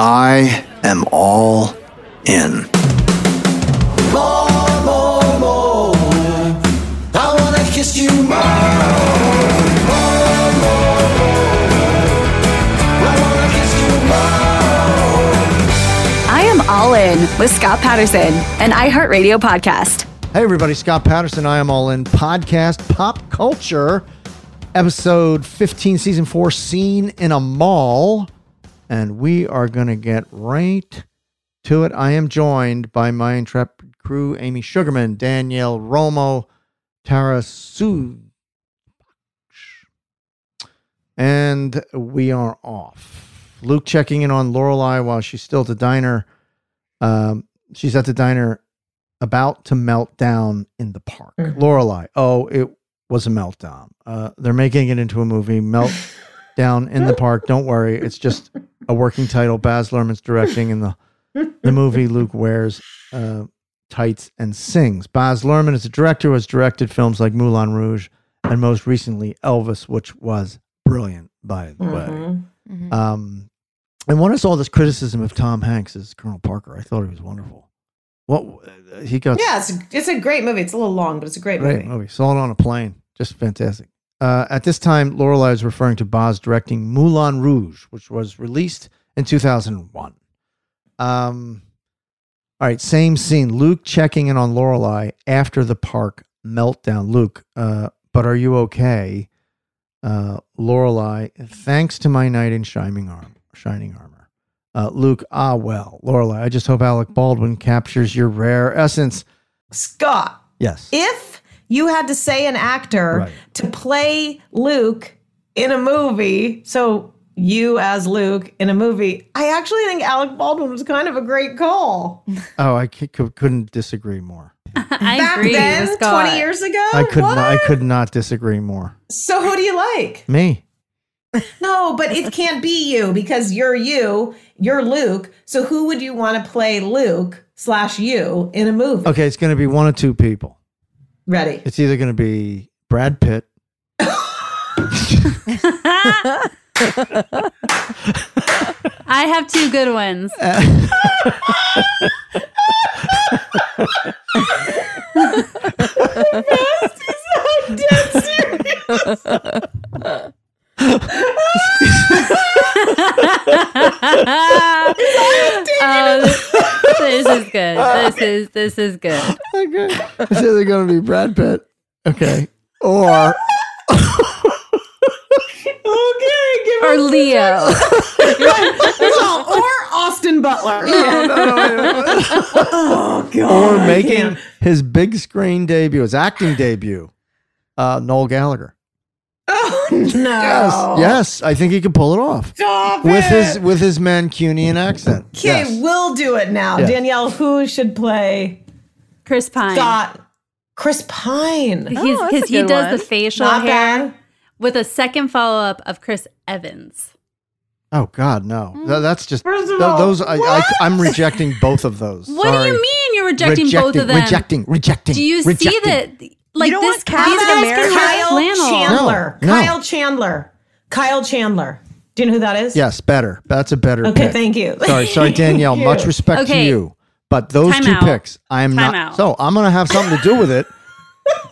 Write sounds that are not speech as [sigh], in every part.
I am all in. More, more, more. I wanna kiss you more. More, more, more. I wanna kiss you more. I am all in with Scott Patterson, an iHeartRadio podcast. Hey, everybody, Scott Patterson. I am all in podcast pop culture, episode 15, season four, scene in a mall. And we are going to get right to it. I am joined by my intrepid crew Amy Sugarman, Danielle Romo, Tara Sue. And we are off. Luke checking in on Lorelai while she's still at the diner. Um, she's at the diner about to melt down in the park. Lorelai. Oh, it was a meltdown. Uh, they're making it into a movie. Melt [laughs] down in the park. Don't worry. It's just [laughs] a working title. Baz Luhrmann's directing in the the movie. Luke wears uh, tights and sings. Baz Luhrmann is a director who has directed films like Moulin Rouge and most recently Elvis, which was brilliant, by the way. Um, and when I saw this criticism of Tom Hanks as Colonel Parker, I thought he was wonderful. What uh, he got Yeah, it's a, it's a great movie. It's a little long, but it's a great, Great movie. movie. Saw it on a plane. Just fantastic. Uh, at this time, Lorelai is referring to Baz directing Moulin Rouge, which was released in 2001. Um, all right, same scene. Luke checking in on Lorelai after the park meltdown. Luke, uh, but are you okay? Uh, Lorelai, thanks to my knight in shining armor. Shining armor. Uh, Luke, ah well. Lorelai, I just hope Alec Baldwin captures your rare essence. Scott, Yes. if you had to say an actor Right. to play Luke in a movie, so you as Luke in a movie, I actually think Alec Baldwin was kind of a great call. Oh, I c- c- couldn't disagree more. [laughs] I Back agree then, Scott. 20 years ago? I could What? not, I could not disagree more. So who do you like? Me. No, but it can't be you because you're you. You're Luke. So who would you want to play Luke slash you in a movie? Okay, it's going to be one of two people. Ready? It's either going to be Brad Pitt [laughs] I have two good ones. [laughs] Dead serious. Um, this is good. This is this is good. Okay. It's either going to be Brad Pitt. Okay. Or Okay, give Or Leo. Well, [laughs] or Austin Butler. oh God, or making his big screen debut, his acting debut, uh, Noel Gallagher. Oh, no. Yes, yes, I think he could pull it off Stop with it. his with his Mancunian accent. Okay, Yes. we'll do it now. Yes. Danielle, who should play Chris Pine. Scott? Chris Pine. Oh, he's Oh, that's a because he does one. the facial Not hair bad. with a second follow up of Chris Evans. Oh God, no! Mm. Th- that's just First of th- all, those. I, I, I'm rejecting both of those. What Sorry. do you mean you're rejecting, both of them? Rejecting, rejecting. Do you rejecting. see that? Like don't this, want Captain these guys America? can wear Kyle. Chandler. No, no. Kyle Chandler. Kyle Chandler. Do you know who that is? Yes, better. That's a better. Okay, pick. thank you. Sorry, sorry, [laughs] Danielle. Much you. respect to you, but those Time two out. picks, I'm Time not. out. So I'm gonna have something to do with it.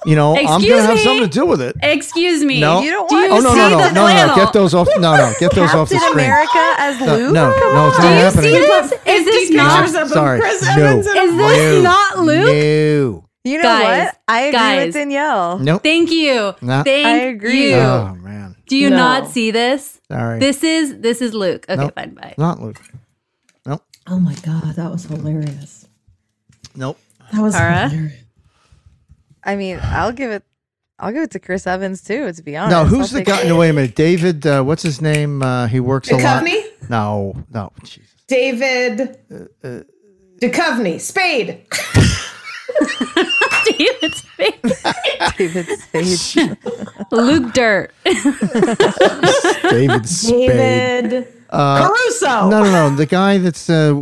You know, I'm Excuse gonna have me? something to do with it. Excuse me. No. You don't Do want you Oh no, see no, no, the no, no! flannel? Get those off. No, no, get those off the Captain screen. America as No, Luke? no, no, it's not Do you happening. see this? Is this not? pictures of Sorry, Chris no. Evans and Is this No. not Luke? No. You know Guys, what? I agree guys. with Danielle. Nope. Thank you. Nah. Thank I agree. you. Oh man. Do you No. not see this? Sorry. This is this is Luke. Okay, Nope. fine, bye. Not Luke. Nope. Oh my god, that was hilarious. Nope. That was Tara? hilarious. I mean, I'll give it. I'll give it to Chris Evans too. To be honest. No, who's I'll the guy? it. No, wait a minute. David. Uh, what's his name? Uh, he works a lot. Duchovny? No, no. Jesus. David Uh, Duchovny. Spade. [laughs] David Spade. David Spade. Luke Dirt. David Spade. David Uh, Caruso. No, no, no. The guy that's uh,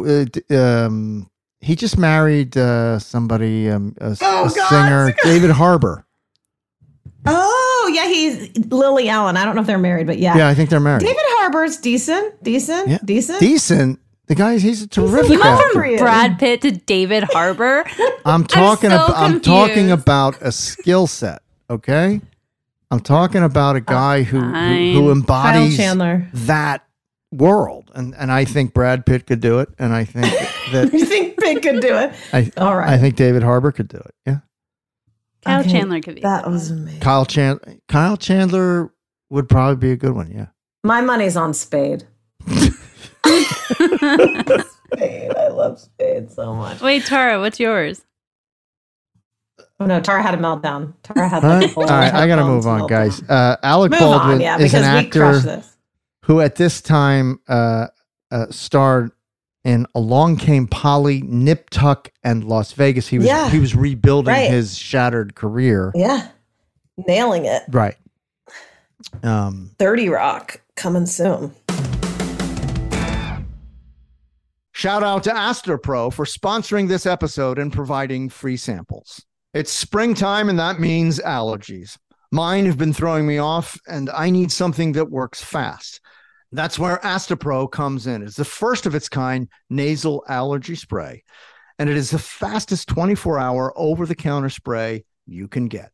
uh, um, he just married uh, somebody, um, a, s- Oh, a singer, David Harbour. Oh, yeah, he's Lily Allen. I don't know if they're married, but yeah. Yeah, I think they're married. David Harbour's decent. Decent. Yeah. Decent. Decent. The guy, he's a terrific You went actor. From Brad Pitt to David Harbour. [laughs] I'm talking. so about. I'm talking about a skill set. Okay. I'm talking about a oh, guy who who, who embodies Chandler. that world, and and I think Brad Pitt could do it, and I think [laughs] that You think Pitt could do it? I All right. I think David Harbour could do it. Yeah. Kyle Okay, Chandler could be. That was amazing. Kyle Chandler. Kyle Chandler would probably be a good one. Yeah. My money's on Spade. [laughs] Spade. I love Spade so much. Wait, Tara, what's yours? Oh no, Tara had a meltdown. Tara had Huh? like a All whole right, I gotta move on, meltdown. guys. Uh, Alec Move Baldwin on, yeah, is an actor who, at this time, uh, uh, starred in Along Came Polly, Nip Tuck, and Las Vegas. He was Yeah. he was rebuilding Right. his shattered career. Yeah, nailing it. Right. Um, Thirty Rock coming soon. Shout out to Astepro for sponsoring this episode and providing free samples. It's springtime, and that means allergies. Mine have been throwing me off, and I need something that works fast. That's where Astepro comes in. It's the first of its kind nasal allergy spray, and it is the fastest 24 hour over the counter spray you can get.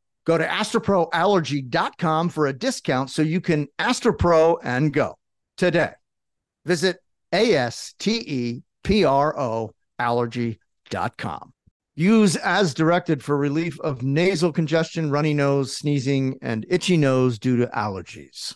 Go to asteproallergy.com for a discount so you can Astepro and go today. Visit A S T E P R O allergy.com. Use as directed for relief of nasal congestion, runny nose, sneezing, and itchy nose due to allergies.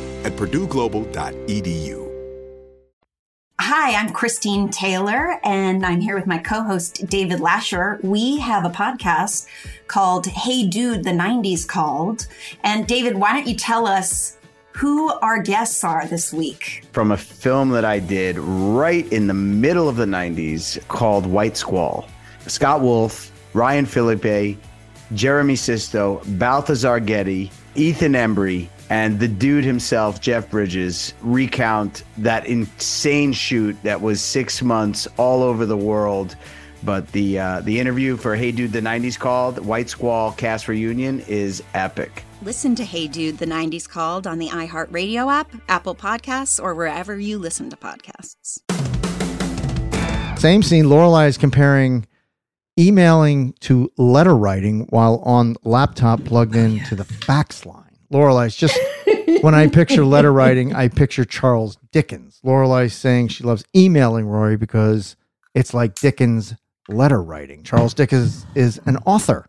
at purdueglobal.edu. Hi, I'm Christine Taylor, and I'm here with my co host, David Lascher. We have a podcast called Hey Dude, the 90s Called. And David, why don't you tell us who our guests are this week? From a film that I did right in the middle of the 90s called White Squall. Scott Wolf, Ryan Phillippe, Jeremy Sisto, Balthazar Getty, Ethan Embry, and the dude himself, Jeff Bridges, recount that insane shoot that was six months all over the world. But the uh, the interview for Hey Dude, the '90s called White Squall cast reunion is epic. Listen to Hey Dude, the 90s Called on the iHeartRadio app, Apple Podcasts, or wherever you listen to podcasts. Same scene. Lorelai is comparing emailing to letter writing while on laptop plugged in to the fax line. Lorelai's just [laughs] when I picture letter writing, I picture Charles Dickens. Lorelai saying she loves emailing Rory because it's like Dickens letter writing. Charles Dickens is an author.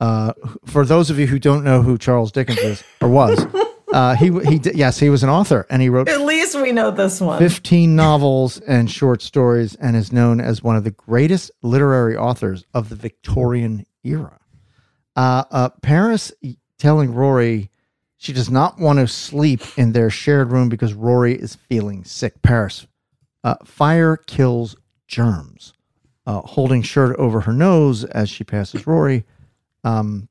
Uh, for those of you who don't know who Charles Dickens is or was, [laughs] uh, he he yes he was an author and he wrote At least we know this one. 15 novels and short stories and is known as one of the greatest literary authors of the Victorian era. Uh, uh, Paris telling Rory she does not want to sleep in their shared room because Rory is feeling sick. Paris, uh, fire kills germs. Uh, holding shirt over her nose as she passes Rory. Um,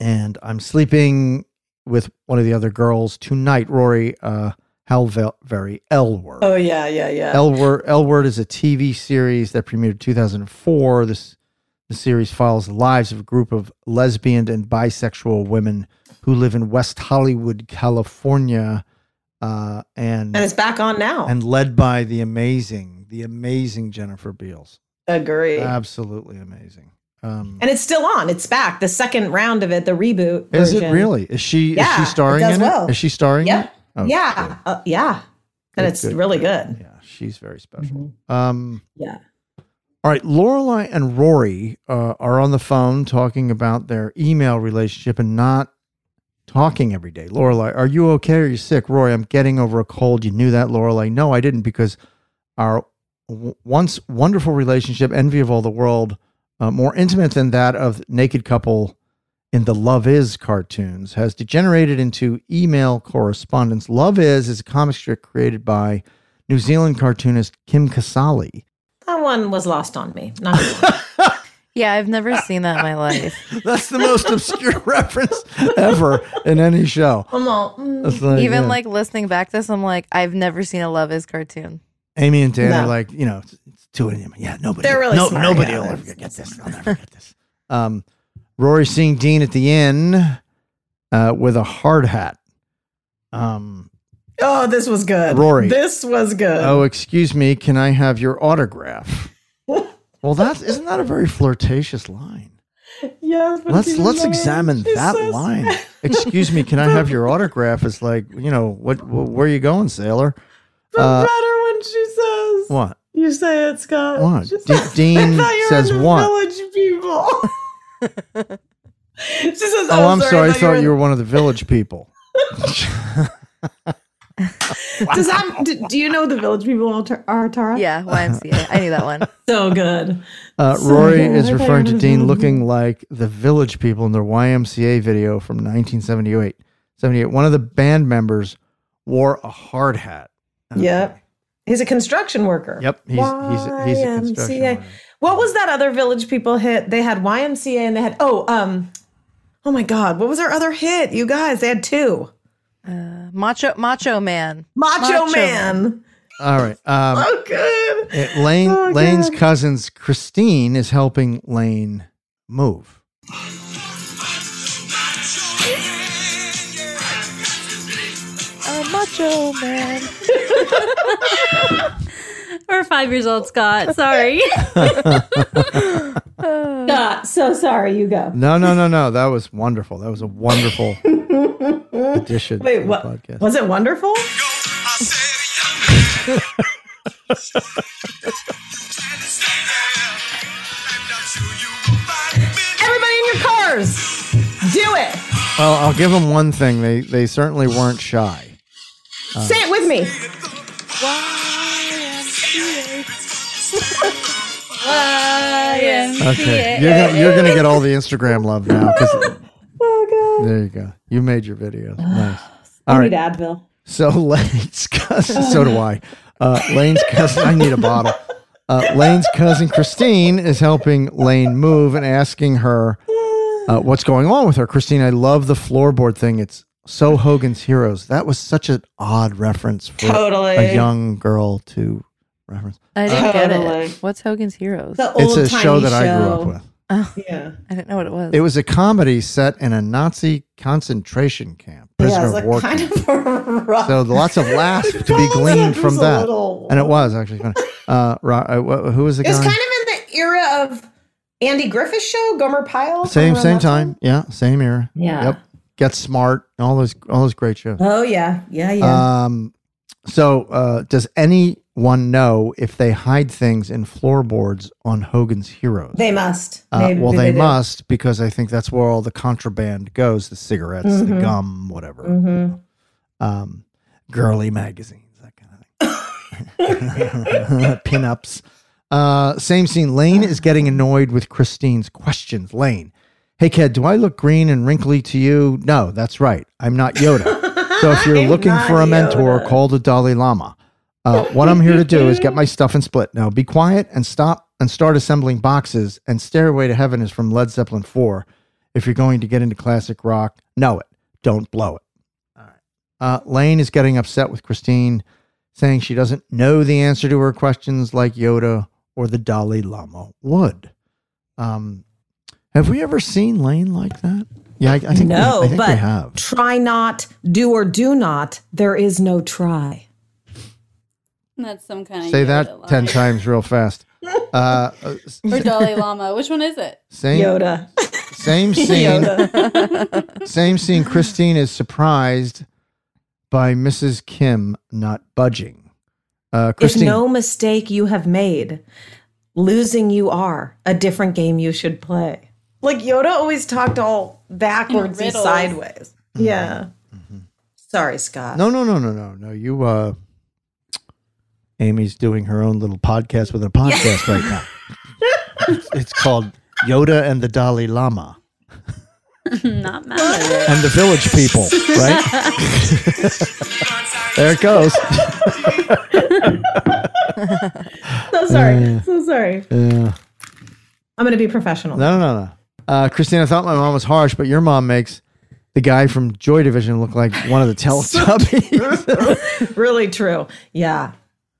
and I'm sleeping with one of the other girls tonight. Rory, uh, how ve- very L word. Oh, yeah, yeah, yeah. L Word. L Word is a TV series that premiered in 2004. This the series follows the lives of a group of lesbian and bisexual women who live in West Hollywood, California, uh, and And it's back on now. and led by the amazing, the amazing Jennifer Beals. Agree. Absolutely amazing. Um, and it's still on. It's back. The second round of it, the reboot. is it really? Is she? Yeah, is she starring does in well. it? Is she starring? in Yep. it? Oh, yeah. Uh, yeah. And Good, it's good, really good. Yeah, she's very special. Um, Yeah. All right, Lorelai and Rory uh, are on the phone talking about their email relationship and not talking every day. Lorelai, are you okay? Are you sick? Roy, I'm getting over a cold. You knew that, Lorelai? No, I didn't because our w- once wonderful relationship, envy of all the world, uh, more intimate than that of naked couple in the Love Is cartoons, has degenerated into email correspondence. Love Is is a comic strip created by New Zealand cartoonist Kim Casali. That one was lost on me. Not [laughs] Yeah, I've never [laughs] seen that in my life. That's the most obscure [laughs] reference ever in any show. I'm all, mm. Like, Even yeah. like listening back to this, I'm like, I've never seen a Love Is cartoon. Amy and Dan are No. like, you know, it's, it's two of them. Yeah, nobody. They're really no, smart, Nobody yeah. will ever get this. They'll never get this. Um, Rory seeing Dean at the inn uh, with a hard hat. Um, Oh, this was good. Rory. This was good. oh, excuse me, can I have your autograph? Well, that's isn't that a very flirtatious line? [laughs] but let's let's lying. examine that says- line. [laughs] Excuse me, can I have your [laughs] autograph? It's like you know what? wh- Where are you going, sailor? But Uh, better when she says, what? You say it, Scott. What? She De- says, Dean I thought says what? Village people. she says, Oh, I'm sorry. I you were thought in- you were one of the village people. [laughs] Does that? Do, do you know the Village People are, are Tara? Yeah, YMCA. I knew that one. [laughs] So good. Uh, So Rory good. is referring to Dean looking like the Village People in their YMCA video from 1978. 78. One of the band members wore a hard hat. Yep. He's a construction worker. Yep, he's he's he's a construction. YMCA. worker. What was that other Village People hit? They had YMCA and they had oh um oh my god what was their other hit? You guys they had two. Uh, Macho Macho Man. Macho, Man. All right. Um, Oh good. uh, Lane Oh, Lane's God. cousins Christine is helping Lane move. Uh, Macho Man. [laughs] We're five years old, Scott. Sorry. [laughs] [laughs] Scott, so sorry. You go. No, no, no, no. That was wonderful. That was a wonderful [laughs] addition Wait, what? podcast. Was it wonderful? Everybody in your cars, do it. Well, I'll give them one thing. They they certainly weren't shy. Uh, Say it with me. [laughs] [laughs] Okay, you're gonna, you're gonna get all the Instagram love now. [laughs] Oh god. there you go. You made your video. [sighs] Nice. All need right. Advil. So [laughs] Lane's cousin. So do I. Uh, Lane's cousin. I need a bottle. Uh, Lane's cousin Christine is helping Lane move and asking her uh, what's going on with her. Christine, I love the floorboard thing. It's so Hogan's Heroes. That was such an odd reference for Totally. a young girl to reference. I didn't get Totally. it. What's Hogan's Heroes? The It's a old-timey show that I grew up with. Oh, [laughs] Yeah. I didn't know what it was. It was a comedy set in a Nazi concentration camp, prisoner Yeah, it's of like war kind camp. of [laughs] a rough. So lots of laughs to be [laughs] gleaned from that, little- and it was actually funny. Uh, Ro- uh, wh- who was the It was guy? kind of in the era of Andy Griffith's show, Gomer Pyle. same around same that time, yeah, same era. Yeah. Yep. Get smart. All those all those great shows. Oh yeah, yeah, yeah. Um, so uh, does anyone know if they hide things in floorboards on Hogan's Heroes? they must. Uh, Maybe well, they, do. must because I think that's where all the contraband goes: the cigarettes, the Mhm. gum, whatever. Mhm. Um, girly magazines, that kind of thing. [laughs] [laughs] Pinups. Uh, same scene. Lane is getting annoyed with Christine's questions. Lane, hey kid, do I look green and wrinkly to you? No, that's right. I'm not Yoda. [laughs] So if you're looking for a mentor, Yoda. call the Dalai Lama. Uh, what I'm here to do is get [laughs] my stuff and split. Now be quiet and stop and start assembling boxes. And Stairway to Heaven is from Led Zeppelin 4. If you're going to get into classic rock, know it. Don't blow it. All right. Uh, Lane is getting upset with Christine, saying she doesn't know the answer to her questions like Yoda or the Dalai Lama would. Um, have we ever seen Lane like that? Yeah, I, I think, we, no, I think but we have. try not, do or do not. There is no try. That's some kind of Say that line. 10 times real fast. Uh, [laughs] uh, Or Dalai Lama. Which one is it? same, Yoda. Same [laughs] scene. Yoda. [laughs] Same scene. Christine is surprised by Mrs. Kim not budging. Uh, If Christine, no mistake you have made, losing you are a different game you should play. Like Yoda always talked all backwards and riddles. sideways. Yeah. Sorry, Scott. no, no, no, no, no, no. You, uh, Amy's doing her own little podcast with a podcast right now. It's, [laughs] it's called Yoda and the Dalai Lama Not mad at and the Village People, right? [laughs] there it goes. So sorry. Yeah. So sorry. Yeah. I'm going to be professional. No, no, no, no. Uh, Christine, I thought my mom was harsh, but your mom makes the guy from Joy Division look like one of the [laughs] Teletubbies. really true. Yeah.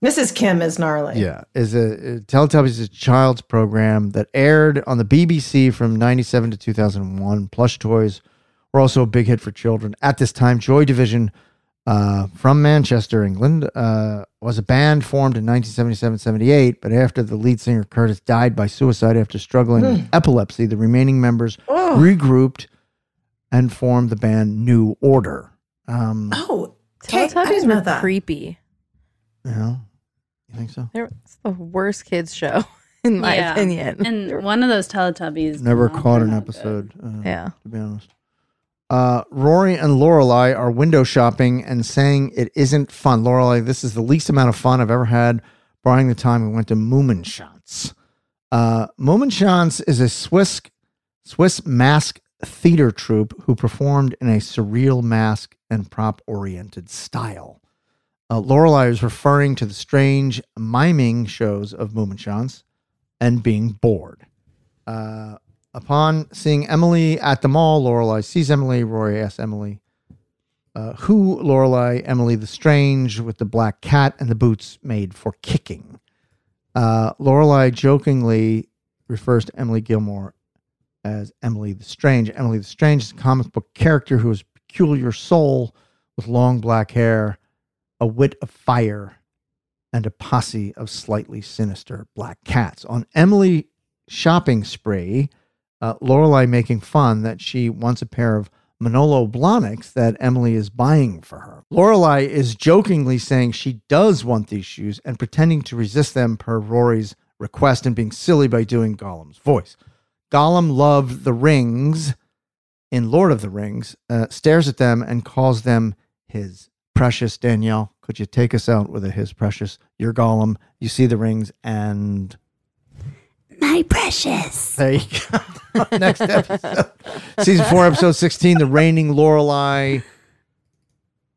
Mrs. Kim is gnarly. yeah, is a, Teletubbies is a child's program that aired on the BBC from '97 to 2001. Plush toys were also a big hit for children at this time. Joy Division uh, from Manchester, England, uh, was a band formed in 1977-78. But after the lead singer Curtis died by suicide after struggling with epilepsy, the remaining members Oh. regrouped and formed the band New Order. Um, Oh, Teletubbies didn't were creepy. you know, you think so? They're it's the worst kids show, [laughs] in my Yeah. opinion. And one of those Teletubbies. Never caught an episode. Uh, yeah. to be honest. Uh, Rory and Lorelai are window shopping and saying it isn't fun. Lorelai, this is the least amount of fun I've ever had, barring the time we went to Mummenschanz. Uh, Mummenschanz is a Swiss Swiss mask theater troupe who performed in a surreal mask and prop oriented style. Uh, is referring to the strange miming shows of Mummenschanz and being bored. Uh, upon seeing Emily at the mall, Lorelai sees Emily. Rory asks Emily, uh, "Who Lorelai? Emily the Strange with the black cat and the boots made for kicking." Uh, jokingly refers to Emily Gilmore as Emily the Strange. Emily the Strange is a comic book character who has a peculiar soul with long black hair, a wit of fire, and a posse of slightly sinister black cats. On Emily shopping spree, uh, Lorelai making fun that she wants a pair of Manolo Blahniks that Emily is buying for her. Lorelai is jokingly saying she does want these shoes and pretending to resist them per Rory's request and being silly by doing Gollum's voice. Gollum loved the rings in Lord of the Rings, uh, stares at them and calls them his precious. Danielle, could you take us out with a his precious? You're Gollum. You see the rings and My precious. there you go. [laughs] Next episode. Season four, episode 16, The Reigning Lorelai.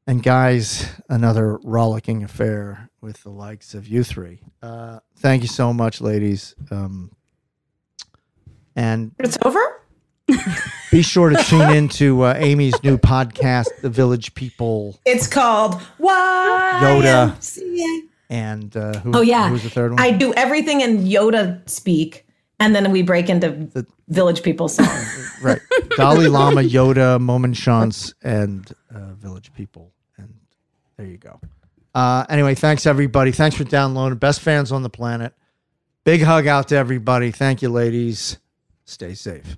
And guys, another rollicking affair with the likes of you three. Uh, thank you so much, ladies. Um, and It's over? Be sure to tune into uh, Amy's new podcast, The Village People. It's called Why Yoda. And uh, who, Oh yeah. who's the third one? I do everything in Yoda speak, and then we break into the, Village People song. [laughs] right. Dalai Lama, Yoda, Mummenschanz, and uh, Village People. And there you go. Uh, anyway, thanks everybody. Thanks for downloading. Best fans on the planet. Big hug out to everybody. Thank you, ladies. Stay safe.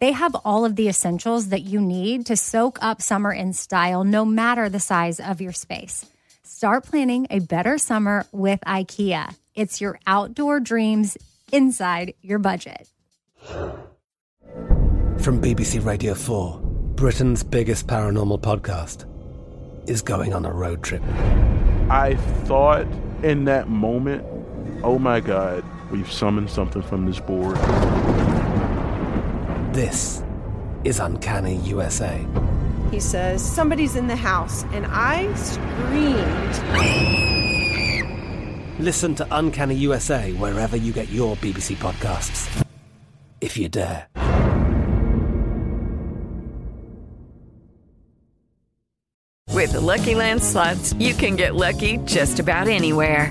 they have all of the essentials that you need to soak up summer in style, no matter the size of your space. Start planning a better summer with IKEA. It's your outdoor dreams inside your budget. From BBC Radio 4, Britain's biggest paranormal podcast is going on a road trip. I thought in that moment, oh my God, we've summoned something from this board. This is Uncanny USA. He says, Somebody's in the house, and I screamed. Listen to Uncanny USA wherever you get your BBC podcasts, if you dare. With the Lucky Land slots, you can get lucky just about anywhere.